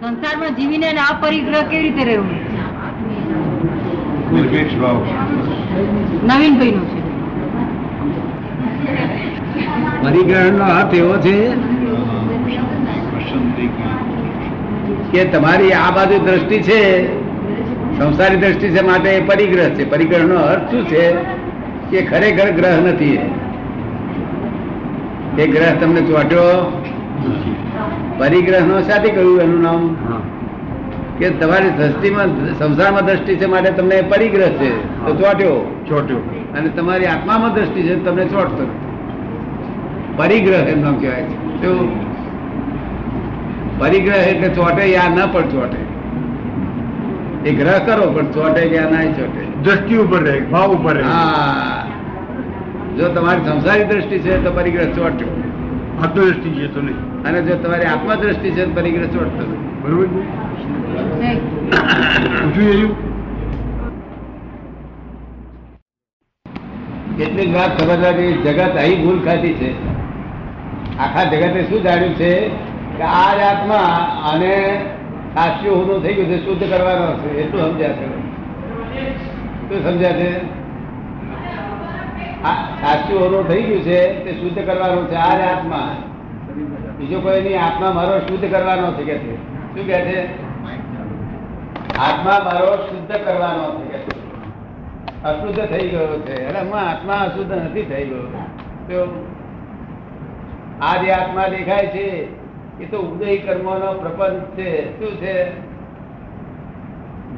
સંસારમાં જીવીને અને પરિગ્રહ કેવી રીતે રહેવું નિરપેક્ષ ભાવ. નવીનભાઈ નું છે. પરિગ્રહણ નો અર્થ એવો છે કે તમારી આ બાજુ દ્રષ્ટિ છે સંસારી દ્રષ્ટિ છે માટે પરિગ્રહ છે. પરિગ્રહ નો અર્થ શું છે? કે ખરેખર ગ્રહ નથી એ. એ ગ્રહ તમને ચોટ્યો? પરિગ્રહ નો સાથે કહ્યું એનું નામ? કે તમારી દ્રષ્ટિમાં સંસારમાં દ્રષ્ટિ છે માટે તમને પરિગ્રહ છે તો ચોટ્યો. ચોટ્યો. અને તમારી આત્મામાં દ્રષ્ટિ છે તમને ચોટતો. પરિગ્રહ એમ નામ કહેવાય છે? પરિગ્રહ એટલે ચોટે યા ન પણ ચોટે. એ ગ્રહ કરો પણ ચોટે યા ના ચોટે. દ્રષ્ટિ ઉપર રહે ભાવ ઉપર રહે. હા. જો તમારી સંસારી દ્રષ્ટિ છે તો પરિગ્રહ ચોટ્યો. આત્મદ્રષ્ટિ છે તો નહીં. અને જો તમારી આત્મદ્રષ્ટિ છે પરિગ્રહ ચોટતો બરોબર? કેટલીક વાત સમજવાની જગત અહીં ભૂલ ખાતી છે. આખા જગતે શું જાણ્યું છે કે આ જાતમાં આત્મા અને સાચું હોનું થઈ ગયું છે શુદ્ધ કરવાનો છે એટલું સમજ્યા છે શું સમજ્યા છે? સાચું ઓરો થઈ ગયું છે, તે શુદ્ધ કરવાનું છે, આ આત્મા. બીજો કોઈ નહીં, આત્મા મારો શુદ્ધ કરવાનો છે કે શું કે છે? આત્મા મારો શુદ્ધ કરવાનો છે કે અશુદ્ધ થઈ ગયો છે. એટલે હું આત્મા અશુદ્ધ નથી થઈ ગયો. તો આ જે આત્મા દેખાય છે, એ તો ઉદય કર્મનો પ્રપંચ છે. શું છે?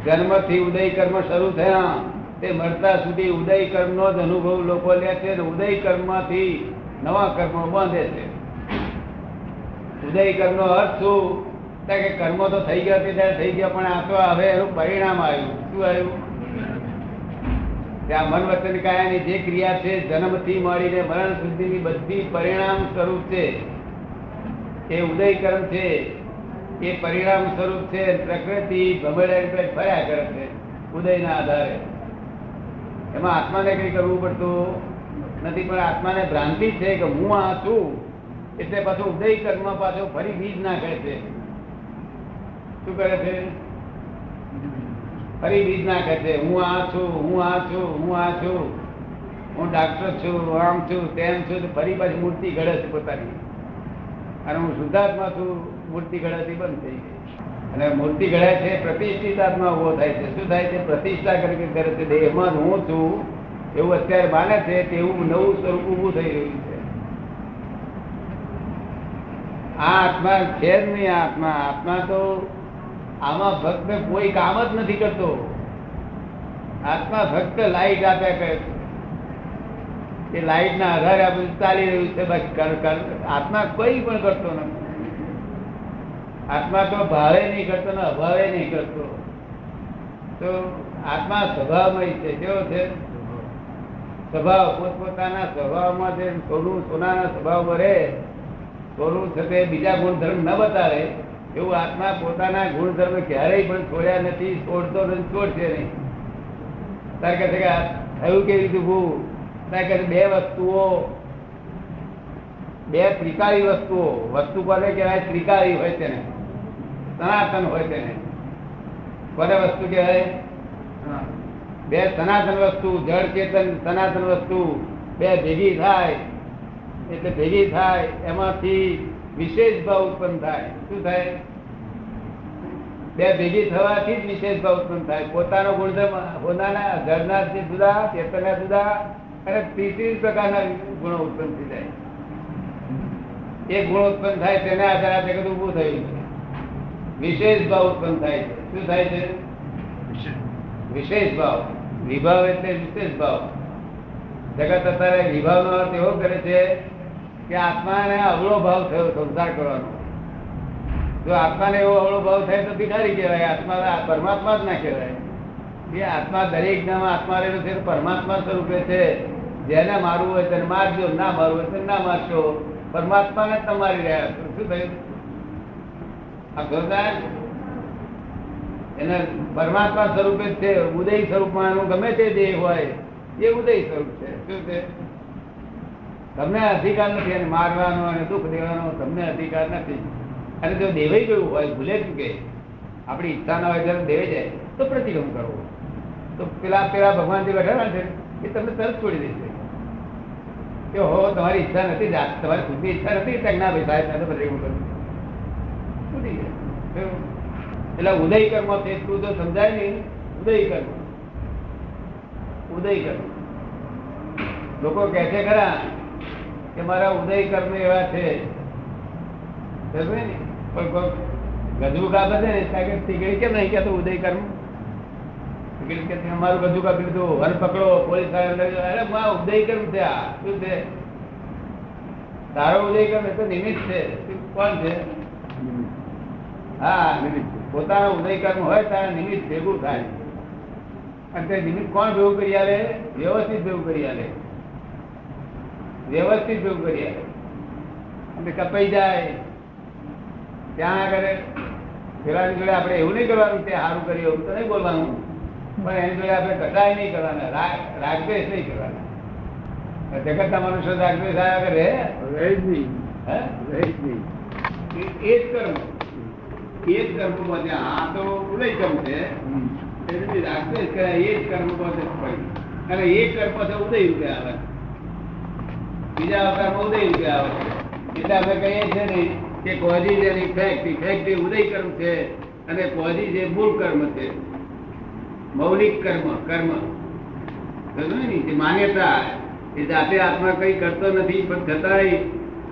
જન્મથી ઉદય કર્મ શરૂ થયા. તે મરતા સુધી ઉદય કર્મનો જ અનુભવ લોકો લે છે ઉદય કર્મથી નવા કર્મ બાંધે છે. ઉદય કર્મનો અર્થ શું? કે કર્મો તો થઈ ગયા ત્યારે થઈ ગયા, પણ આ તો હવે એનું પરિણામ આવ્યું. શું આવ્યું? ત્યાં મન વચન કાયાની જે ક્રિયા છે, જન્મથી મળીને મરણ સુધીની બધી પરિણામ સ્વરૂપ છે. એ ઉદય કર્મ છે. એ પરિણામ સ્વરૂપ છે. પ્રકૃતિ ભમેડા ફર્યા કરે છે. ઉદયના આધારે. એમાં આત્માને કઈ કરવું પડતું નથી, પણ આત્માને ભ્રાંતિ છે કે હું આ છું, એટલે પાછું ઉદય કર્મ પાછો ફરી બીજ નાખે છે. શું કરે છે? ફરી બીજ નાખે છે. હું આ છું, હું આ છું, હું આ છું. હું ડાક્ટર છું આમ છું, તેમ છું ફરી પાછી મૂર્તિ ઘડે છે પોતાની. અને હું શુદ્ધાત્મા છું, મૂર્તિ ઘડાતી બંધ થઈ ગઈ. અને મૂર્તિ ઘડાય છે, પ્રતિષ્ઠિત ઊભો થાય છે. શું થાય છે? પ્રતિષ્ઠા કરી કરે છે, દેહમાં હું છું, એવું અત્યારે માને છે તેવું નવું સ્વરૂપ ઉભું થઈ રહ્યું છે. આ આત્મા છે જ નહીં આત્મા. આત્મા તો આમાં ભક્ત કોઈ કામ જ નથી કરતો. આત્મા ભક્ત લાઈટ આપ્યા કરે છે. એ લાઈટ ના આધારે આ બધું ચાલી રહ્યું છે. કર- આત્મા કોઈ પણ કરતો નથી. આત્મા તો ભાવે નહીં કરતો ને અભાવે નહીં કરતો. તો આત્મા સ્વભાવમય છે, કેવો છે? સ્વભાવ, પોતપોતાના સ્વભાવમાં જે થોડું સોનાના સ્વભાવમાં રહે થોડું છે બીજા ગુણધર્મ ન બતાવે, એવું આત્મા પોતાના ગુણધર્મ ક્યારેય પણ છોડ્યા નથી, છોડતો નથી, છોડશે નહીં. તારે કહે છે કે થયું કેવી રીતે ભૂ તારે કહે બે વસ્તુઓ, બે ત્રિકાળી વસ્તુઓ, વસ્તુ કોને કહેવાય? ત્રિકાળી હોય તેને. સનાતન હોય તેને કોને વસ્તુ કહેવાય? બે સનાતન વસ્તુ, જળ ચેતન સનાતન વસ્તુ, બે ભેગી થાય, એટલે ભેગી થાય, એમાંથી વિશેષ ભાવ ઉત્પન્ન થાય. શું થાય? બે ભેગી થવાથી જ વિશેષ ભાવ ઉત્પન્ન થાય. પોતાનો ગુણધર્મ પોતાના ઘરના જે જુદા, ચેતનના જુદા, અને ત્રીસ પ્રકારના ગુણો ઉત્પન્ન થઈ જાય. એ ગુણ ઉત્પન્ન થાય, તેના આધારે જગત ઊભું થયું. છે વિશેષ ભાવ ઉત્પન્ન થાય છે. શું થાય છે? વિશેષ ભાવ. વિભાવ એટલે વિશેષ ભાવ. જગત અત્યારે વિભાવનો અર્થ એવો કરે છે કે આત્માને અવળો ભાવ થયો સંસાર કરવાનો. જો આત્માને એવો અવળો ભાવ થાય તો ભિખારી કહેવાય. આત્મા પરમાત્મા જ ના કહેવાય. એ આત્મા દરેક નામ આત્મા રહેલો છે, પરમાત્મા સ્વરૂપે છે. જેને મારવું હોય તેને મારજો, ના મારવું હોય તેને ના મારશો, પરમાત્માને તમારી રહ્યા શું થયું? આ જોરદાર એને પરમાત્મા સ્વરૂપે છે, ઉદય સ્વરૂપમાં એનું ગમે તે દેહ હોય, એ ઉદય સ્વરૂપ છે. શું છે? તમને અધિકાર નથી એને મારવાનો અને દુઃખ દેવાનો, તમને અધિકાર નથી. અને જો દેવાઈ ગયું હોય, ભૂલે ચૂકે આપણી ઈચ્છા ના હોય ત્યારે દેવાઈ જાય, તો પ્રતિક્રમ કરવો તો પેલા પેલા ભગવાન જે બેઠેલા છે, એ તમને તરત છોડી દેશે કે હો, તમારી ઈચ્છા નથી તમારી ખુદની ઈચ્છા નથી ત્યાં ના ભાઈ, સાહેબ તો પ્રતિક્રમ કરું. છૂટી જાય. એટલે ઉદય કર્મ છે એટલું તો સમજાય નહીં. ઉદય કર્મ ઉદય લોકો કહે છે ખરા કે મારા ઉદય એવા છે. ગજુ કા બધે ને ત્યાં કે તીગડી કેમ નહીં કહેતો ઉદય કર્મ અમારું ગજુ કા પીધું વન પકડો, પોલીસ અરે મા ઉદય કર્મ છે, આ શું છે? તારો ઉદય કર્મ એ તો નિમિત્ત છે. કોણ છે? હા પોતાનો ઉદય કર્મ હોય ત્યારે નિમિત્ત ભેગું થાય. અને નિમિત્ત કોણ ભેગું કરી આલે? વ્યવસ્થિત ભેગું કરી આલે. વ્યવસ્થિત ભેગું કરી આલે. અને કપાઈ જાય. ત્યાં આગળ પેલાની જોડે આપણે એવું નહીં કરવાનું તે સારું કરીએ એવું તો નહીં બોલવાનું. પણ એની જોડે આપણે કટાય નહીં કરવાના રાગ રાગદ્વેષ નહીં કરવાના. જગતના મનુષ્ય રાગદ્વેષ આવ્યા કરે. રહે જ નહીં. હે? રહે જ નહીં. એ- જ કર્મ. એ જ કર્મમાં ત્યાં આ તો ઉદય કર્મ છે એ જ કર્મ પાસે અને એ કર્મ પાસે ઉદય રૂપે આવે. બીજા અવતારમાં ઉદય રૂપે આવે એટલે આપણે કહીએ છીએ ને કે કોઝી જે ઇફેક્ટ ઇફેક્ટ એ ઉદય કર્મ છે અને કોઝી જે મૂળ કર્મ છે. મૌલિક કર્મ કર્મ. ને? જે માન્યતા એ જાતે આત્મા કઈ કરતો નથી પણ છતાંય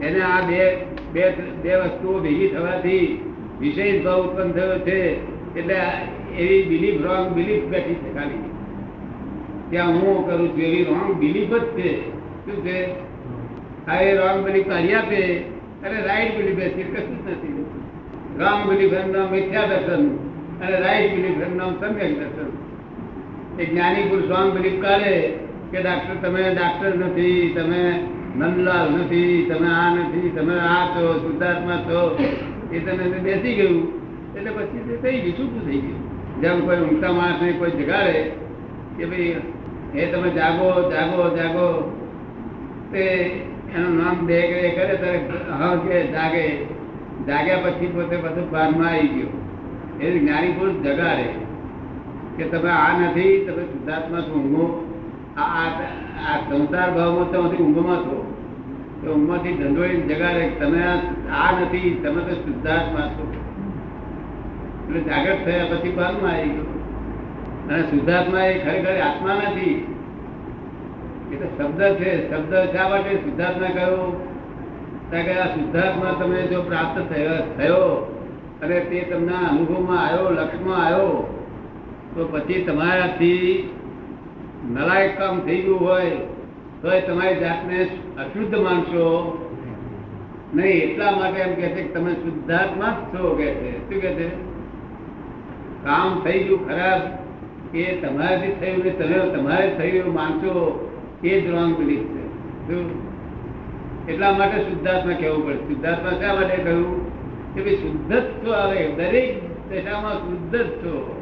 એને આ બે બે બે વસ્તુઓ ભેગી થવાથી વિશેષ ભાવ ઉત્પન્ન થયો છે એટલે એવી બિલીફ રોંગ બિલીફ બેઠી છે ખાલી. ત્યાં હું કરું છું એવી રોંગ બિલીફ જ છે. શું છે? આ એ રોંગ બિલીફ કાઢી આપે અને રાઈટ બિલીફ બેસી કશું જ નથી. રોંગ બિલીફ એમ નામ મિથ્યા દર્શન. અને રાઈટ બિલીફ એમ નામ સમ્યક દર્શન. એ જ્ઞાની પુરુષ રોંગ બિલીફ કાઢે કે ડાક્ટર તમે ડાક્ટર નથી, તમે નંદલાલ નથી, તમે આ નથી, તમે આ છો, શુદ્ધાત્મા છો. એ તમે બેસી ગયું. એટલે પછી તે થઈ ગયું, છૂટું થઈ ગયું. જેમ કોઈ ઊંઘતા માણસને કોઈ જગાડે કે ભાઈ એ તમે જાગો જાગો જાગો. તે એનું નામ બે કે કરે, ત્યારે હા કે જાગે. જાગ્યા પછી પોતે બધું ભાનમાં આવી ગયું. એ જ્ઞાની પુરુષ જગાડે કે તમે આ નથી, તમે શુદ્ધાત્મા છો, ઊંઘો. આ સંસાર ભાવમાં તમે ઊંઘમાં છો. તો ઉંમરથી ધંધો જગાડે. તમે આ- નથી, તમે તો શુદ્ધાત્મા છો. એટલે જાગૃત થયા પછી ભાનમાં આવી ગયું. અને શુદ્ધાત્મા એ ખરેખર આત્મા નથી. એ તો શબ્દ છે. શબ્દ શા માટે શુદ્ધાત્મા કયો કારણ કે આ શુદ્ધાત્મા તમે જો પ્રાપ્ત થયો થયો અને તે તમને અનુભવમાં આવ્યો, લક્ષમાં આવ્યો, તો પછી તમારાથી નલાયક કામ થઈ ગયું હોય. તો એ તમારી જાતને અશુદ્ધ માનશો નહીં, એટલા માટે એમ કે છે કે તમે શુદ્ધાત્મા જ છો કે છે. શું કે છે? કામ થઈ ગયું ખરાબ એ તમારાથી થયું ને તમે તમારે થયું માનશો, એ જ રોંગ બિલીફ છે. એટલા માટે શુદ્ધાત્મા કહેવું પડે. શુદ્ધાત્મા શા માટે કહ્યું? કે ભાઈ શુદ્ધ જ છો આવે દરેક દશામાં શુદ્ધ જ છો.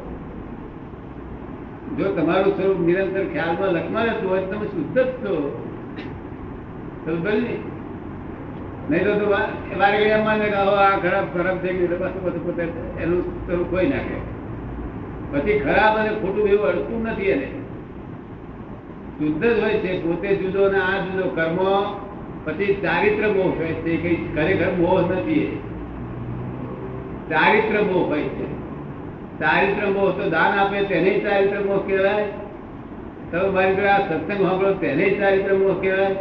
જો તમારું સ્વરૂપ નિરંતર ખ્યાલમાં લખમાં રહેતું હોય તમે શુદ્ધ જ છો. નહીં. તો માને કે આ ખરાબ ખરાબ છે એટલે પાછું બધું પોતે એનું સ્વરૂપ કોઈ. નાખે પછી ખરાબ અને ખોટું એવું અડતું નથી એને. શુદ્ધ જ હોય છે, પોતે જુદો ને આ જુદો કર્મ, પછી ચારિત્ર મોહ હોય છે. કઈ ખરેખર મોહ નથી ચારિત્ર મોહ હોય છે. ચારિત્ર મોહ તો દાન આપે તેને ચારિત્ર મોહ કહેવાય. તો મારી જોડે આ સત્સંગ સાંભળો તેને ચારિત્ર મોહ કહેવાય.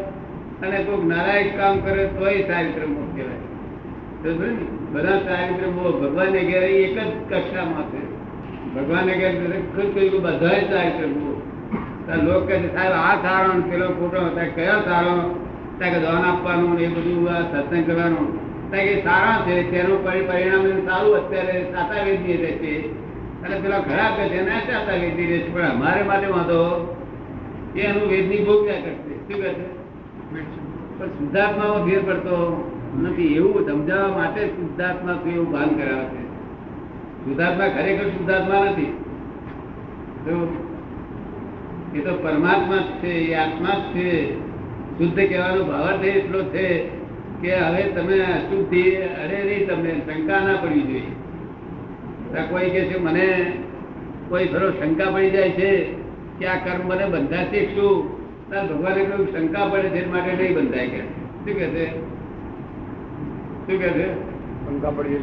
અને કોઈક નારાયક કામ કરે તોય ચારિત્ર મોહ કહેવાય બધા ચારિત્ર મોહ ભગવાનને ઘેર એક જ કક્ષામાં છે. ભગવાનને ઘેર ખુદ કહ્યું બધા ચારિત્ર મોહ લોક કહે છે, સાહેબ, આ સારો પેલો ખોટો કયો સારો કે દાન આપવાનું એ બધું સત્સંગ કરવાનું. કે સારા છે, તેનું પરિણામ સારું અત્યારે સાતા રહે રહેશે. અને પેલા ઘણા કહે છે એને ચાલતા વેદની રહેશે પણ અમારે માટે વાંધો એનું વેદની ભોગવ્યા કરશે? શું કહે છે? પણ શુદ્ધાત્મામાં ફેર પડતો નથી. એવું સમજાવવા માટે શુદ્ધાત્મા એવું ભાન કરાવે છે. શુદ્ધાત્મા ખરેખર શુદ્ધાત્મા નથી. એ તો પરમાત્મા જ છે, એ આત્મા જ છે. શુદ્ધ કહેવાનો ભાવાર્થ એટલો છે કે હવે તમે અશુદ્ધિ અરે નહીં તમને શંકા ના પડવી જોઈએ. કોઈ કે છે મને કોઈ ખરો શંકા પડી જાય છે કે આ કર્મ મને બંધાશે શું? તાર ભગવાને કહ્યું શંકા પડે છે માટે નહીં બંધાય કે. શું કે છે? શું કે છે? શંકા પડી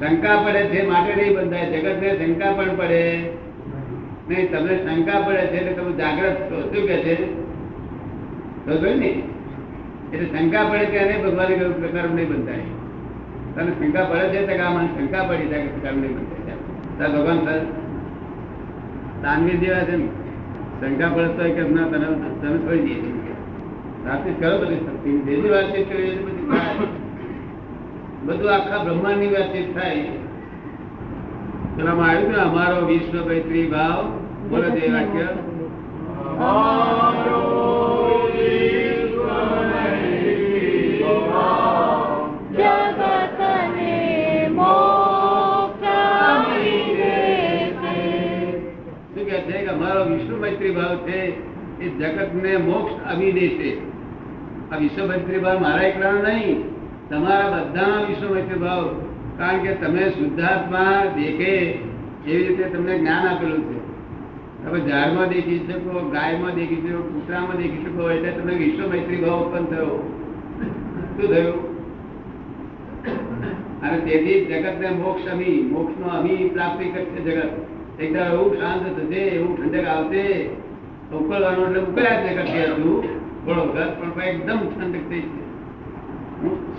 શંકા પડે છે માટે નહીં બંધાય. જગત ને શંકા પણ પડે. નહીં તમને શંકા પડે છે એટલે તમે જાગ્રત છો. શું કે છે? સમજો ને? એટલે શંકા પડે ત્યારે ભગવાને કહ્યું કર્મ નહીં બંધાય. તને શંકા પડે છે તો મને શંકા પડી જાય કે બંધાય તાર ભગવાન સર તાનવી જેવા છે ને, શંકા પડે તો કે ના, તને તમે છોડી દઈએ છીએ કરો બધી શક્તિ. જેની વાતચીત બધી આખા બ્રહ્માંડની વાતચીત થાય. પેલામાં આવ્યું ને અમારો વિષ્ણુ મૈત્રી ભાવ, બોલો જે વાક્ય કે વિષ્ણુ મૈત્રી ભાવ છે એ જગત ને મોક્ષ આવી દેશે આ વિશ્વ મૈત્રી ભાવ મારા એકલાનો નહીં, તમારા બધાના વિશ્વ મૈત્રી ભાવ. કારણ કે તમે શુદ્ધાત્મા દેખે એવી રીતે તમને જ્ઞાન આપેલું છે. તમે ઝાડમાં દેખી શકો, ગાયમાં દેખી શકો, કૂતરામાં દેખી શકો, એટલે તમને વિશ્વ મૈત્રી ભાવ ઉત્પન્ન થયો. શું થયું? અને તેથી જગત ને મોક્ષ અમી મોક્ષ નો અમી પ્રાપ્તિ કરશે જગત. એકદમ એવું શાંત થશે, એવું ઠંડક આવશે. ઉકળવાનું એટલે ઉકળ્યા છે કરતી હતું થોડો વખત પણ એકદમ ઠંડક થઈ છે.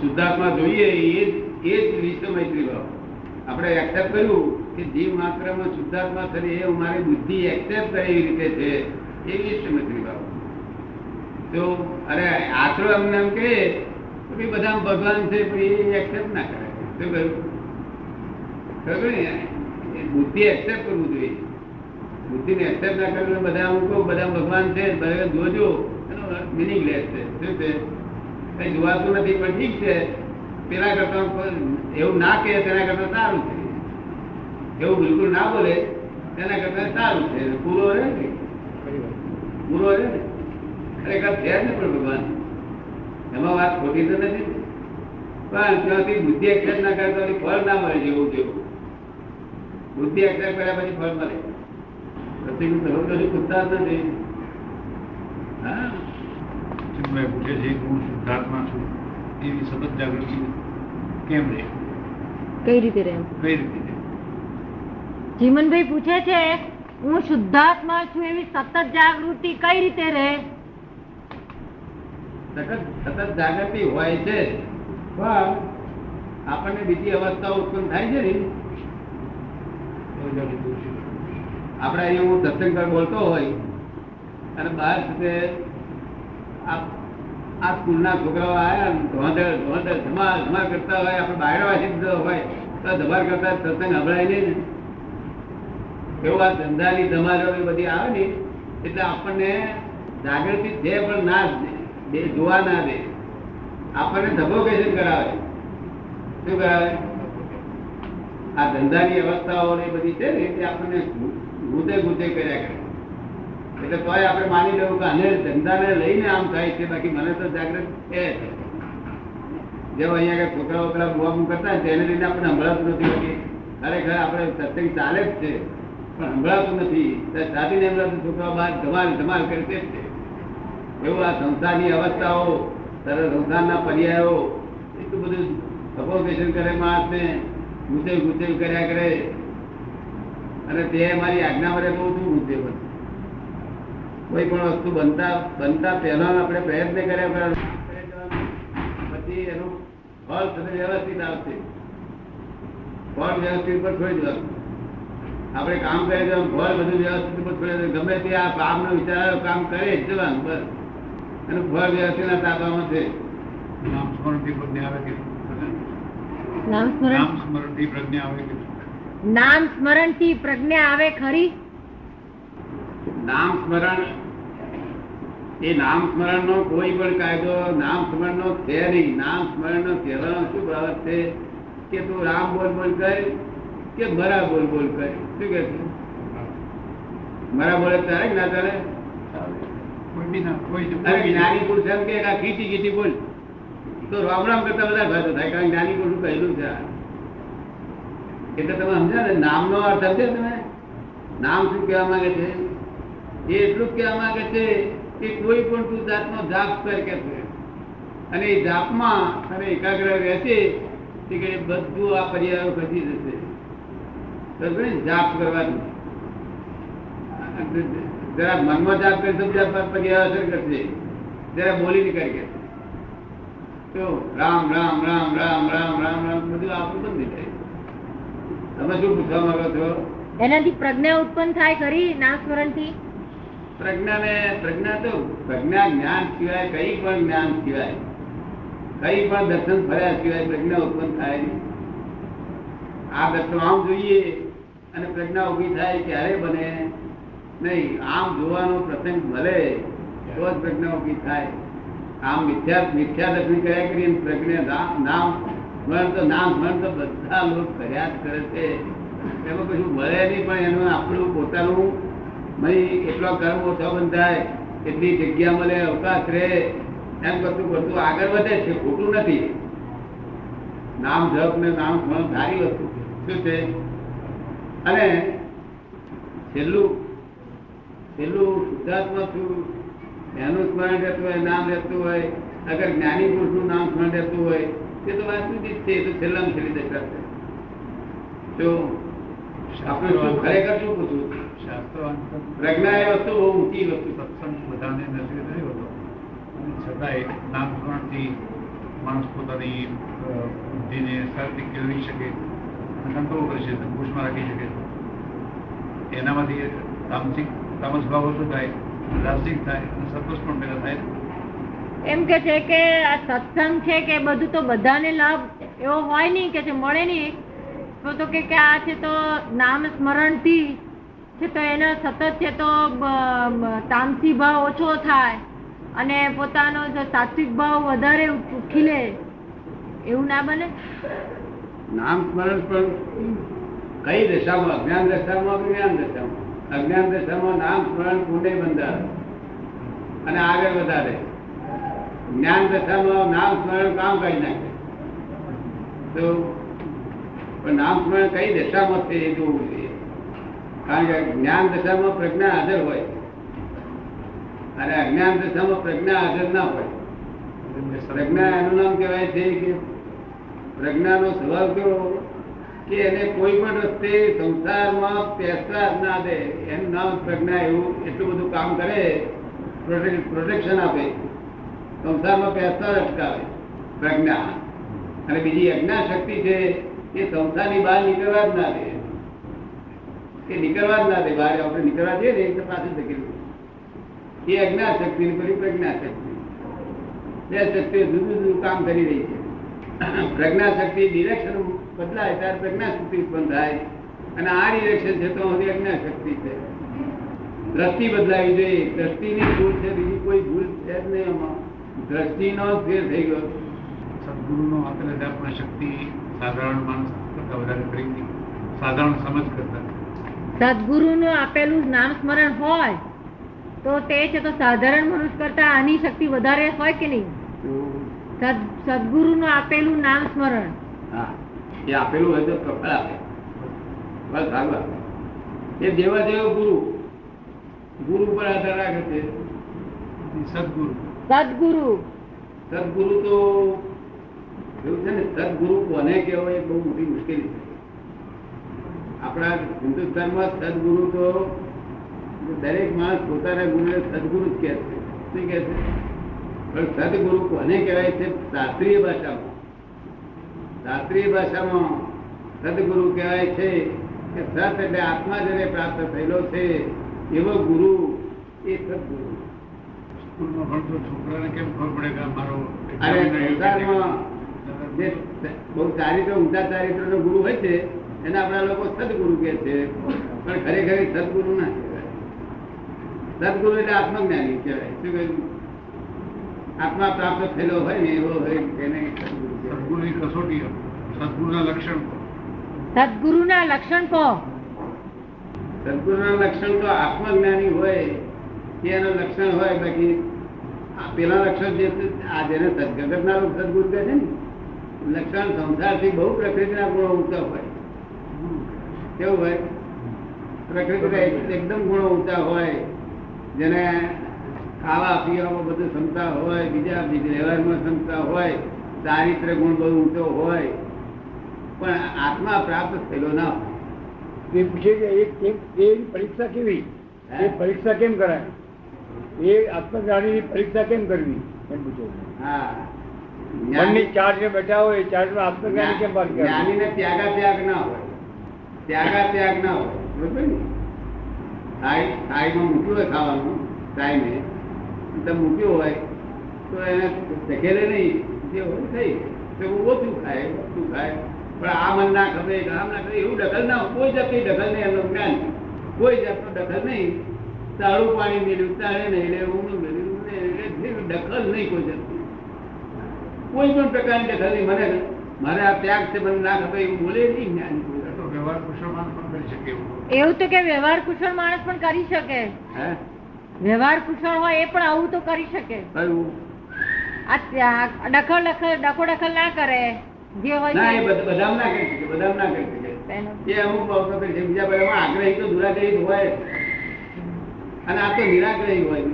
શુદ્ધાત્મા જોઈએ એ જ એ જ વિશ્વ મૈત્રી ભાવ. આપણે એક્સેપ્ટ કર્યું કે જીવ માત્રામાં શુદ્ધાત્મા થશે એ મારી બુદ્ધિ એક્સેપ્ટ કરે એવી રીતે છે એ વિશ્વ મૈત્રી ભાવ. તો અરે આશરો અમને એમ કહે, તો બધા ભગવાન છે એ એક્સેપ્ટ ના કરે. શું કહ્યું? ખબર ને બુદ્ધિ એક્સેપ્ટ કરવું જોઈએ. બુદ્ધિ ને એક્સેપ્ટ ના કરવું બધા હું કહું, બધા ભગવાન છે જોજો. એનો મિનિંગ લેસ છે. શું છે? કઈ જોવાતું નથી, પણ ઠીક છે. પેલા કરતા એવું ના કહે, તેના કરતા સારું છે. એવું બિલકુલ ના બોલે, તેના કરતા સારું છે. પૂરો રહે ને? પૂરો રહે ને? ખરેખર છે ને પણ ભગવાન. એમાં વાત ખોટી તો નથી. પણ ત્યાંથી બુદ્ધિ એક્સેપ્ટ ના કરતા ફળ ના મળે જેવું જેવું બુદ્ધિ એક્સેપ્ટ કર્યા પછી ફળ મળે. પછી તમે કશું પૂછતા જ નથી હા ચિન્મય પૂછે છે હું શુદ્ધાત્મા છું. એવી સતત જાગૃતિ કેમ રહે? કઈ રીતે રહે? કઈ રીતે રહે? જીવનભાઈ પૂછે છે હું શુદ્ધાત્મા છું એવી સતત જાગૃતિ કઈ રીતે રહે? સતત સતત જાગૃતિ હોય છે પણ આપણને બીજી અવસ્થાઓ ઉત્પન્ન થાય છે ને આપણે અહીંયા હું દર્શન પર બોલતો હોય અને બહાર સાથે આ સ્કૂલના છોકરાઓ આવ્યા ધોંધળ ધોંધળ, ધમાલ ધમાલ કરતા હોય, આપણે બહાર વાંચી દીધો હોય, તો ધમાલ કરતા સત્સંગ સંભળાય નહીં ને. એવું આ ધંધાની ધમાલો બધી આવે ને, એટલે આપણને જાગૃતિ છે પણ ના દે જોવા ના દે. આપણને ધબોકેશન કરાવે? શું કરાવે? આ ધંધાની અવસ્થાઓ ને બધી છે ને તે આપણને ગુતે ગુતે કર્યા કરે. એટલે તોય આપણે માની લેવું કે આને ધંધાને લઈને આમ થાય છે, બાકી મને તો જાગૃત છે જ. જેવો અહીંયા આગળ છોકરાઓ પેલા બુઆ બુઆ કરતા તેને લઈને આપણે સંભળાતું નથી બાકી ખરેખર આપણે સત્સંગ ચાલે જ છે, પણ સંભળાતું નથી. સાથી લાગતું છોકરાઓ બહાર ધમાલ ધમાલ કરે તે છે. એવું આ સંસારની અવસ્થાઓ સરળ સંસારના પર્યાયો, એટલું બધું સફોકેશન કરે માણસને ગુચેવ ગુચેવ કર્યા કરે. અને તે મારી આજ્ઞા વડે બહુ શું હતું. કોઈ પણ વસ્તુ બનતા બનતા પહેલા આપણે પ્રયત્ન કર્યા પછી એનું ફળ થશે વ્યવસ્થિત આવશે. ફળ વ્યવસ્થિત પર છોડી દેવાનું આપણે કામ કરીએ તો ફળ બધું વ્યવસ્થિત પર છોડી દેવાનું ગમે તે આ કામનો વિચાર, કામ કરે જ જવાનું બસ. એનું ફળ વ્યવસ્થિત ના તાપવામાં છે. નામ સ્મરણ? થી પ્રજ્ઞા આવે નામ સ્મરણથી પ્રજ્ઞા આવે ખરી? નામ સ્મરણ એ નામ સ્મરણ નો કોઈ પણ કાયદો નામ સ્મરણ નો છે નહીં. નામ સ્મરણ નો કહેવાનો શું બાબત છે? કે તું રામ બોલ બોલ કર કે મરા બોલ બોલ કર? શું કે છે? મરા બોલે તારે ના તારે કોઈ બી ના કોઈ અરે જ્ઞાની પુરુષ એમ કે ખીચી ખીચી બોલ. તો રામ રામ કરતા બધા ફાયદો થાય કારણ જ્ઞાની પુરુષ કહેલું છે એટલે તમે સમજ્યા ને નામનો અર્થ સમજે તમે નામ શું કહેવા માંગે છે એ એટલું કહેવા માંગે છે કે કોઈ પણ તું જાતનો જાપ કર કે છે અને એ જાપમાં તને એકાગ્ર રહેશે કે બધું આ પર્યાયો ઘટી જશે? જાપ કરવાનું જરા મનમાં જાપ કરી તો પર્યાય અસર કરશે જરા બોલી નીકળી કે તો રામ રામ રામ રામ રામ રામ રામ બધું આપણું બંધ થાય તમે શું પૂછવા માંગો છો? એનાથી પ્રજ્ઞા ઉત્પન્ન થાય ખરી નામ સ્મરણથી પ્રજ્ઞા ને પ્રજ્ઞા તો પ્રજ્ઞા જ્ઞાન સિવાય કઈ પણ જ્ઞાન સિવાય કઈ પણ દર્શન ફર્યા સિવાય પ્રજ્ઞા ઉત્પન્ન થાય નહીં. આ દર્શન આમ જોઈએ અને પ્રજ્ઞા ઊભી થાય ક્યારે બને. નહીં આમ જોવાનો પ્રસંગ મળે તો જ પ્રજ્ઞા ઊભી થાય. આમ મિથ્યા મિથ્યા લક્ષ્મી કર્યા કરી ને નામ- સ્મરણ તો નામ સ્મરણ તો બધા લોકો કર્યા જ કરે છે. એમાં કશું મળે નહીં, પણ એનું આપણું પોતાનું મય એટલો કર્મ ઓછો બંધાય, એટલી જગ્યા મળે, અવકાશ રહે. એમ કરતું કરતું આગળ વધે છે, ખોટું નથી. નામ જપ ને નામ સ્મરણ સારી વસ્તુ શું છે? અને છેલ્લું છેલ્લું શુદ્ધાત્મા છું એનું સ્મરણ રહેતું હોય નામ રહેતું હોય અગર જ્ઞાની પુરુષનું નામ સ્મરણ રહેતું હોય તે તો વાસ્તવિક જ છે એ તો છેલ્લામાં છેલ્લી દશા છે તો આપણે શું ખરેખર શું પૂછવું શાસ્ત્રાંતર પ્રજ્ઞા એ વસ્તુ બહુ ઊંચી વસ્તુ છે. સત્સંગ બધાને નસીબ નથી હોતો અને છતાંય નામ સ્મરણથી માણસ પોતાની અ, બુદ્ધિને સારી કેળવી શકે અને કંટ્રોલ કરી શકે અંકુશમાં રાખી શકે એનામાંથી તામસિક તામસ ભાવ ઓછો થાય રાસિક થાય અને પણ ભેગા થાય એમ કે છે કે આ સત્સંગ છે કે બધું તો બધાને લાભ એવો હોય નહીં કે છે મળે નહીં તો તો કે કે આ છે તો નામ સ્મરણથી છે તો એનો સતત છે તો તામસી ભાવ ઓછો થાય અને પોતાનો જે સાત્વિક ભાવ વધારે ખીલે એવું ના બને? નામ સ્મરણ પણ કઈ દશામાં? અજ્ઞાન દશામાં જ્ઞાન દશામાં? અજ્ઞાન દશામાં નામ સ્મરણ કુંડે બંધાવે અને આગળ વધારે. જ્ઞાન દશામાં નામ સ્મરણ કામ કરી નાખે. તો, પણ નામ સ્મરણ કઈ દશામાં છે એ જોવું જોઈએ. કારણ કે જ્ઞાન દશામાં પ્રજ્ઞા હાજર હોય. અને અજ્ઞાન દશામાં પ્રજ્ઞા હાજર ના હોય. પ્રજ્ઞા એનું નામ કહેવાય છે કે પ્રજ્ઞાનો સ્વભાવ કેવો? કે એને કોઈ પણ રસ્તે સંસારમાં પેસા ના દે. એનું નામ પ્રજ્ઞા એવું, એટલું બધું કામ કરે પ્રોટેક્શન આપે. સંસારમાં પેસા અટકાવે, પ્રજ્ઞા. અને બીજી અજ્ઞા શક્તિ છે એ સંસારની બહાર નીકળવા જ ના દે. એ નીકળવા જ ના દે. બહાર આપણે નીકળવા જઈએ ને તો પાછું ધકેલું એ અજ્ઞા શક્તિ ને પેલી પ્રજ્ઞા શક્તિ બે શક્તિઓ જુદું જુદું કામ કરી રહી છે. પ્રજ્ઞા શક્તિ ડિરેક્શન બદલાય ત્યારે પ્રજ્ઞા શક્તિ ઉત્પન્ન થાય. અને આ ડિરેક્શન છે તો હજી અજ્ઞા શક્તિ છે. દ્રષ્ટિ બદલાવી જોઈએ. દ્રષ્ટિની ભૂલ છે બીજી કોઈ ભૂલ છે જ નહીં એમાં. દ્રષ્ટિનો ફેર થઈ ગયો સદગુરુનો આપેલા અધ્યાત્મ શક્તિ સાધારણ માણસ કરતા વધારે કરી હતી. સાધારણ સમજ કરતા. સદગુરુનું આપેલું નામ સ્મરણ હોય તો તે છે તો સાધારણ મનુષ્ય કરતા આની શક્તિ વધારે હોય કે નહીં? સદ સદગુરુનું આપેલું નામ સ્મરણ. હા. એ આપેલું હોય તો પ્રફળ આપે. બસ સારું આપે એ દેવા જેવો ગુરુ. ગુરુ પર આધાર રાખે છે. સદગુરુ. સદગુરુ. સદગુરુ તો એવું છે ને સદગુરુ કોને કહેવો એ બહુ મોટી મુશ્કેલી છે. આપણા હિન્દુસ્તાનમાં સદગુરુ તો દરેક માણસ પોતાના ગુરુને સદગુરુ જ કહે છે. શું કહે છે? પણ સદગુરુ કોને કહેવાય છે? શાસ્ત્રીય ભાષામાં. શાસ્ત્રીય ભાષામાં સદગુરુ કહેવાય છે કે સત એટલે આત્મા જેને પ્રાપ્ત થયેલો છે એવો ગુરુ એ સદગુરુ. સ્કૂલમાં ભણતો છોકરાને કેમ ખબર પડે કે મારો અરે સંસારમાં જે બહુ ચારિત્ર ઊંચા ચારિત્ર નો ગુરુ હોય છે એને આપણા લોકો સદગુરુ કહે છે. પણ ખરેખર સદગુરુ ના કહેવાય. સદગુરુ એટલે આત્મજ્ઞાની કહેવાય. શું કહ્યું? આત્મા પ્રાપ્ત થયેલો હોય ને એવો હોય તેને. સદગુરુની કસોટી સદગુરુના લક્ષણ સદગુરુના લક્ષણ કહો. સદગુરુના લક્ષણ તો આત્મજ્ઞાની હોય એનું લક્ષણ હોય બાકી આ પેલા લક્ષણ જે છે, આ જેને સદગતના સદગુરુ કહે છે ને લક્ષણ સંસારથી બહુ પ્રકૃતિના ગુણો ઊંચા હોય. કેવું હોય? પ્રકૃતિના એકદમ ગુણો ઊંચા હોય જેને ખાવા પીવામાં બધું ક્ષમતા હોય બીજા વ્યવહારમાં ક્ષમતા હોય ચારિત્ર ગુણ બહુ ઊંચો હોય પણ આત્મા પ્રાપ્ત થયેલો ના હોય. એ પરીક્ષા કેવી? એ પરીક્ષા કેમ કરાય? એ આત્મજ્ઞાની પરીક્ષા કેમ કરવી? એમ પૂછો હા. મનની ચાર્જ બેઠા હોય ચાર્જ ચારમાં આત્મજ્ઞાની કેમ કરે જ્ઞાનીને ત્યાગા ત્યાગ ના હોય. ત્યાગા ત્યાગ ના હોય. બરોબર ને? થાળી થાળીમાં મૂક્યું હોય ખાવાનું ટાઈમે તો મૂક્યો હોય તો એને ધકેલે નહીં. જે હોય થઈ. તો ઓછું ખાય ઓછું ખાય. પણ આ મન ના ખબર આમ ના ખબર એવું દખલ ના. કોઈ જાતની દખલ નહીં એનું જ્ઞાન. કોઈ જાતનો દખલ નહીં. સારું પાણી મેળવ્યું તાળે નહીં એટલે ઊંડું મેળવ્યું એટલે દખલ નહીં કોઈ જાતની. કોઈ પણ પ્રકારની દખલ નહીં. મને મારે આ ત્યાગ છે મને ના ખબર એવું બોલે નહીં જ્ઞાન કોઈ. તો વ્યવહાર કુશળ માણસ પણ કરી શકે એવું. એવું તો કે વ્યવહાર કુશળ માણસ પણ કરી શકે. હે? વ્યવહાર કુશળ હોય એ પણ આવું તો કરી શકે. ડખલ દખલ ડખો ડખલ ના કરે. જે હોય ના એ. ના કરી શકે ના કરી શકે. એ અમુક બાબતો કરી છે બીજા બધા આગ્રહી તો દુરાગ્રહી હોય. અને આ તો નિરાગ્રહી હોય.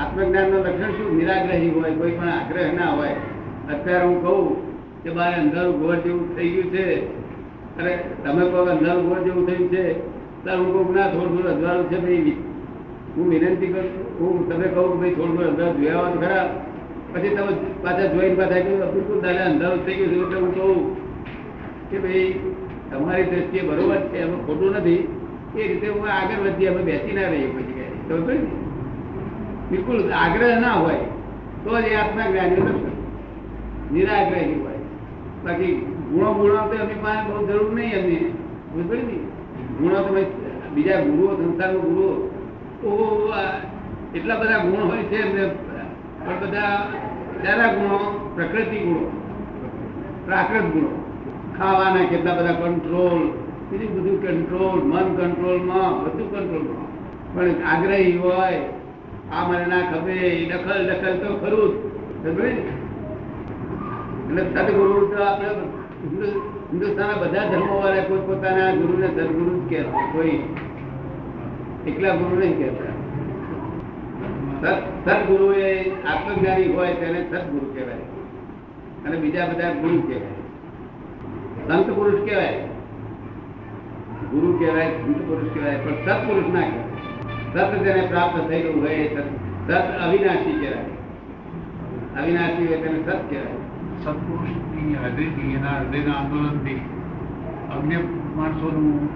આત્મજ્ઞાનનું લક્ષણ શું? નિરાગ્રહી હોય કોઈ પણ આગ્રહ ના હોય. અત્યારે હું કહું કે બારે અંધારું ઘોર જેવું થઈ ગયું છે. અરે તમે કહો અંધારું ઘોર જેવું થયું છે ત્યારે હું કહું ના થોડું થોડું અજવાળું છે ભાઈ હું વિનંતી કરું હું તમે કહું કે ભાઈ થોડું અંદર આવવાનું ખરા. પછી તમે પાછા જોઈને પાછા કહ્યું બિલકુલ દાદા અંધારું થઈ ગયું એટલે હું કહું કે ભાઈ, તમારી દ્રષ્ટિએ બરોબર છે, એમાં ખોટું નથી. એ રીતે હું આગળ વધી, અમે બેસી ના રહીએ પછી સમજો બિલકુલ આગ્રહ ના હોય, તો જ એ આત્મા જ્ઞાની નિરાગ્રહી હોય. બાકી ગુણો ગુણો તો એમની પાસે બહુ જરૂર નહીં એમને. સમજ ને? ગુણો તમે બીજા ગુરુઓ સંસારમાં ગુરુઓ એટલા બધા ગુણ હોય છે એમને પણ બધા સારા ગુણો, પ્રકૃતિ ગુણો, પ્રાકૃત ગુણો, ખાવાના કેટલા બધા કંટ્રોલ બીજું બધું કંટ્રોલ મન કંટ્રોલમાં બધું કંટ્રોલમાં પણ આગ્રહી હોય, આ મને ના ખબે એ દખલ દખલ તો ખરું જ. એટલે સદગુરુ તો આપણે હિન્દુસ્તાનના બધા ધર્મો વાળા કોઈ પોતાના ગુરુને સદગુરુ જ કહેવાય, કોઈ એકલા ગુરુ નહીં કહેતા. સદગુરુ એ આત્મજ્ઞાની હોય તેને સદગુરુ કહેવાય. અને બીજા બધા ગુરુ કહેવાય. સંત પુરુષ કહેવાય. ગુરુ કહેવાય, સંત પુરુષ કહેવાય, પણ સત્પુરુષ ના કહેવાય. સત જેને પ્રાપ્ત થયેલું હોય એ સત અવિનાશી કહેવાય. અવિનાશી હોય તેને સત કહેવાય. સત્પુરુષની હાજરીથી એના હૃદયના આંદોલનથી અન્ય માણસોનું,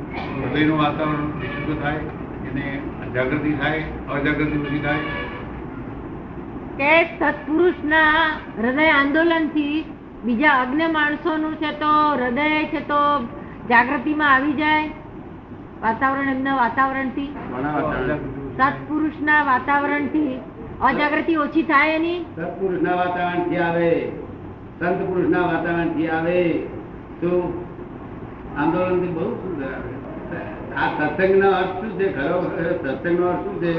હૃદયનું વાતાવરણ વિશુદ્ધ થાય. એને જાગૃતિ થાય અજાગૃતિ ઓછી થાય? કે સત્પુરુષના હૃદય આંદોલનથી બીજા અગ્નિ માણસોનું છે તો હૃદય છે તો જાગૃતિમાં આવી જાય વાતાવરણ એમના વાતાવરણથી? ના વાતાવરણ. સત્પુરુષના વાતાવરણથી અજાગૃતિ ઓછી થાય એની? સત્પુરુષના વાતાવરણથી આવે સંત પુરુષના વાતાવરણથી આવે. તો આંદોલનથી બહુ સુંદર આવે આ સત્સંગનો અર્થ શું છે? ખરો સત્સંગનો અર્થ શું છે?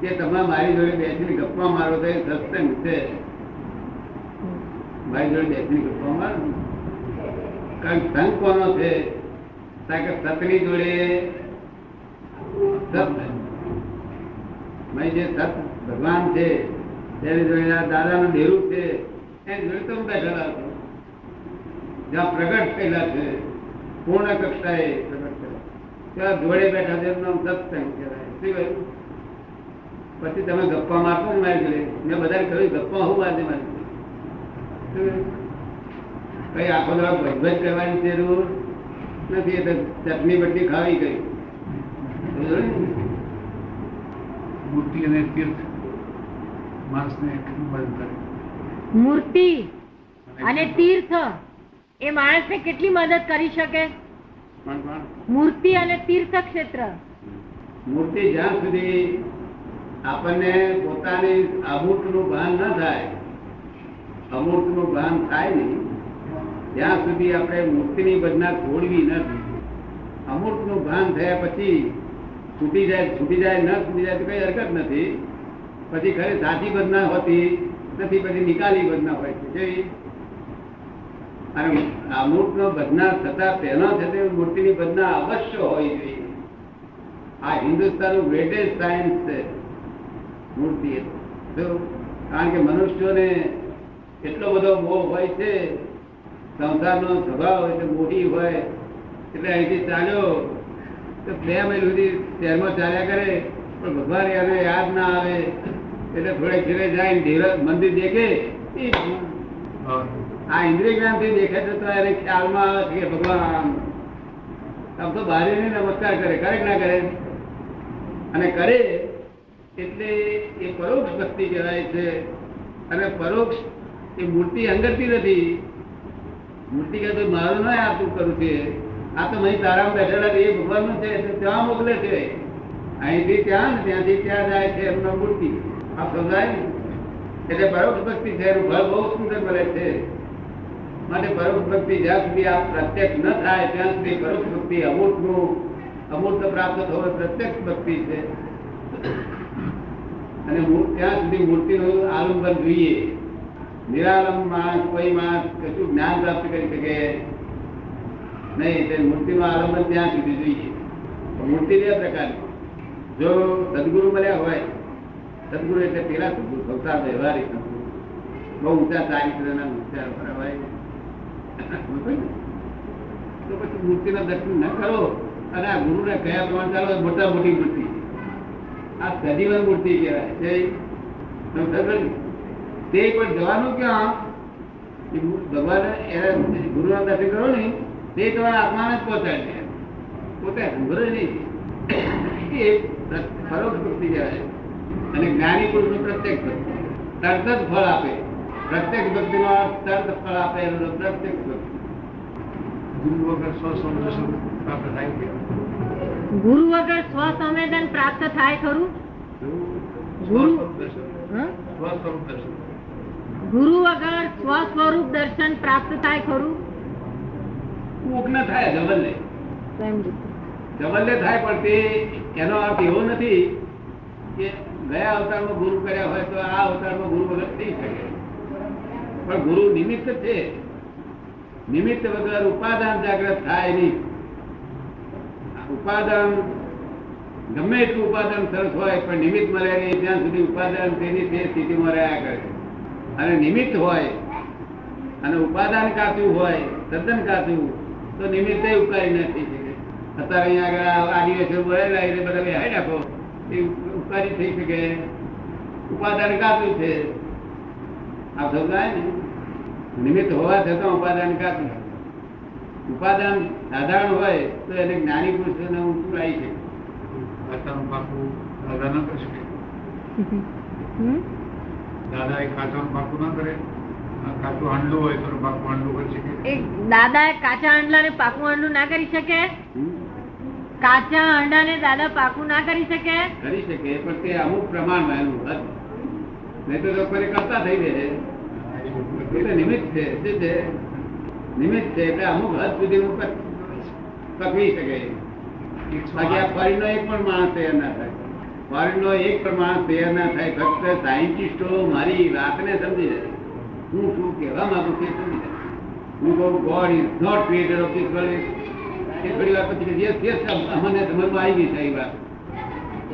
કે તમે મારી જોડે બેસીને ગપ્પા મારો તો સત્સંગ છે. મારી જોડે બેસીને ગપ્પા મારો? કારણ સંગ કોનો છે? કારણ કે સતની જોડે મેં જે સત ભગવાન છે, તેની જોડે દાદા દાદાનું ડેરું છે એની જોડે તમે બેઠેલા છો. જ્યાં પ્રગટ થયેલા છે, પૂર્ણ કક્ષાએ જોડે બેઠા છે એમનું નામ સત્સંગ કહેવાય. પછી તમે ગપ્પા મારશો ને મારી જોડે? મેં બધાને કહ્યું ગપ્પા હું આજે મારી? કઈ આખો દવા ભજભજ કરવાની જરૂર નથી એટલે ચટણી બટની ખાવી ગઈ. મૂર્તિ અને તીર્થ માણસને કેટલું મદદ કરે. મૂર્તિ અને તીર્થ એ માણસને કેટલી મદદ કરી શકે? મૂર્તિ અને તીર્થ ક્ષેત્ર મૂર્તિ જ્યાં સુધી આપણને પોતાની અમૂર્તનું ભાન ન થાય અમૂર્તનું ભાન થાય નહીં ત્યાં સુધી આપણે મૂર્તિની બદના છોડવી નથી અમૂર્તનું ભાન થયા પછી છૂટી જાય છૂટી જાય ન છૂટી જાય તો કઈ હરકત નથી. પછી ખરે સાચી બદના હોતી નથી પછી નિકાલી બદના હોય છે. અને આ મૂર્તનો બદના થતા પહેલા છે તે મૂર્તિની બદના અવશ્ય હોવી જોઈએ. આ હિન્દુસ્તાનનું ગ્રેટેસ્ટ સાયન્સ છે. મૂર્તિ. કારણ કે મનુષ્યોને એટલો બધો મોહ હોય છે, સંસારનો સ્વભાવ એટલે મોહી હોય, એટલે અહીંથી ચાલ્યો, તો બે મહિલ સુધી શહેરમાં ચાલ્યા કરે, પણ ભગવાન એને યાદ ના આવે, એટલે થોડે ઘેરે જાય ને મંદિર દેખે, એ આ ઇન્દ્રિય જ્ઞાનથી દેખે છે તો એને ખ્યાલમાં કે ભગવાન, આમ તો બારે નમસ્કાર કરે કરે ના કરે. અને કરે એટલે એ પરોક્ષ ભક્તિ કહેવાય છે. અને પરોક્ષ એ મૂર્તિ અંગરતી નથી. મૂર્તિ કે તો મારું ના આ કરું છે. આ તો અહીં તારામાં બેઠેલા એ ભગવાનનું છે ત્યાં મોકલે છે. અહીંથી ત્યાં ત્યાંથી ત્યાં જાય છે એમનો મૂર્તિ. આ સમજાય એટલે પરોક્ષ ભક્તિ છે, એનું ફળ બહુ સુંદર મળે છે. માટે પરોક્ષ ભક્તિ જ્યાં સુધી આ પ્રત્યક્ષ ન થાય, ત્યાં સુધી પરોક્ષ ભક્તિ અમૂર્તનું, અમૂર્ત પ્રાપ્ત થવું પ્રત્યક્ષ ભક્તિ છે. અને ત્યાં સુધી મૂર્તિનું આલંબન જોઈએ. નિરાલંબ માણસ કોઈ માણસ કશું જ્ઞાન પ્રાપ્ત કરી શકે નહીં, તે મૂર્તિનું આલંબન ત્યાં સુધી જોઈએ. મૂર્તિ બે પ્રકારની. જો સદગુરુ મળ્યા હોય, સદગુરુ એટલે પેલા સદગુરુ, સંસાર વ્યવહારિક. બહુ ઊંચા ચારિત્રના પર હોય તો પછી મૂર્તિના દર્શન ન કરો અને આ ગુરુને કયા પ્રમાણ ચાલો મોટા મોટી મૂર્તિ આ સજીવન મૂર્તિ કહેવાય? તે પણ જવાનું ક્યાં ભગવાન એને ગુરુના દર્શન કરો ને તે તમારા આત્માને જ પહોંચાડે પોતે સાંભળે નહીં એ પરોક્ષ ભક્તિ કહેવાય અને જ્ઞાની પુરુષનું પ્રત્યેક તરત જ ફળ આપે પ્રત્યેક ભક્તિ નો તરત ફળ આપે એનો પ્રત્યેક ભક્તિ ગુરુ વગર સ્વસંવેદન પ્રાપ્ત થાય છે ગુરુ વગર સ્વસંવેદન પ્રાપ્ત થાય ખરું? ગુરુ? સ્વસ્વરૂપ દર્શન? સ્વસ્વરૂપ ગુરુ વગર સ્વ સ્વરૂપ દર્શન પ્રાપ્ત થાય ખરું? કોક ન થાય જબલ્લે એમ જબલ્લે થાય પણ તે એનો અર્થ એવો નથી કે ગયા અવતારમાં ગુરુ કર્યા હોય તો આ અવતારમાં ગુરુ વગર થઈ શકે. પણ ગુરુ નિમિત્ત છે. નિમિત્ત વગર ઉપાદાન જાગ્રત થાય નહીં. ઉપાદાન ગમે એટલું ઉપાદાન સરસ હોય, પણ નિમિત્ત મળે નહીં ત્યાં સુધી ઉપાદાન તેની તે સ્થિતિમાં રહ્યા કરે અને નિમિત્ત હોય, અને ઉપાદાન કાચું હોય, તદ્દન કાચું, તો નિમિત્તે ઉકારી નથી અત્યારે અહીંયા આગળ આદિવાસીઓ બોલેલા, એટલે બધા બેહાડી નાખો. એ ઉકારી થઈ શકે. ઉપાદાન કાચું છે. આ સમજાય ને નિમિત્ત હોવા છતાં ઉપાદાન કાપી. ઉપાદાન સાધારણ હોય તો એને જ્ઞાની પુરુષોને ઊંચું આવી શકે દાદા ન એ કાચાનું પાકું ના કરે. કાચું હાંડલું હોય તો પાકું હાંડલું કરી શકે. એ દાદા કાચા અંડાને પાકું હાંડલું ના કરી શકે? કાચા હાંડા ને દાદા પાકું ના કરી શકે? કરી શકે પણ તે અમુક પ્રમાણમાં એનું હદ નહીં તો લોકોને કરતા થઈ જશે એટલે નિમિત્ત છે. શું છે? નિમિત્ત છે એટલે અમુક હદ સુધી હું પકવી શકે. બાકી આ ફોરીનો એક પણ માણસ તૈયાર ના થાય. ફોરીનો એક પણ માણસ તૈયાર ના થાય. ફક્ત સાયન્ટિસ્ટો મારી વાતને સમજી જાય હું શું કહેવા માંગુ છું સમજી જાય હું કહું God is not creator of this world એ થોડી વાર પછી યસ યસ અમને સમજમાં આવી ગઈ છે, એ વાત.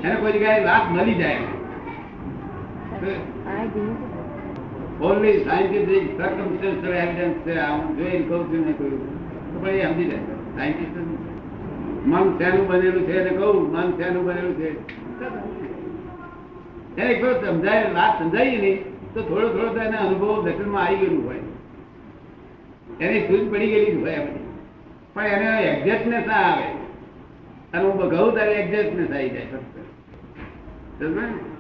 એને કોઈ જગ્યાએ વાત મળી જાય. ઓનલી સાયન્ટિફિક સર્કમસ્ટન્શિયલ એવિડન્સ છે, આ જોઈને કહું છું ને કહ્યું તો પણ એ સમજી જાય. સાયન્ટિસ્ટ મન શેનું બનેલું છે એને કહું, મન શેનું બનેલું છે. એને કહ્યું સમજાય, વાત સમજાય નહીં, તો થોડો થોડો તો એને અનુભવ દર્શનમાં આવી ગયેલું હોય. એની સૂઝ પડી ગયેલી હોય એમ. પણ એને એક્ઝેક્ટનેસ ના આવે. અને હું કહું તારે એક્ઝેક્ટનેસ આવી જાય. ને?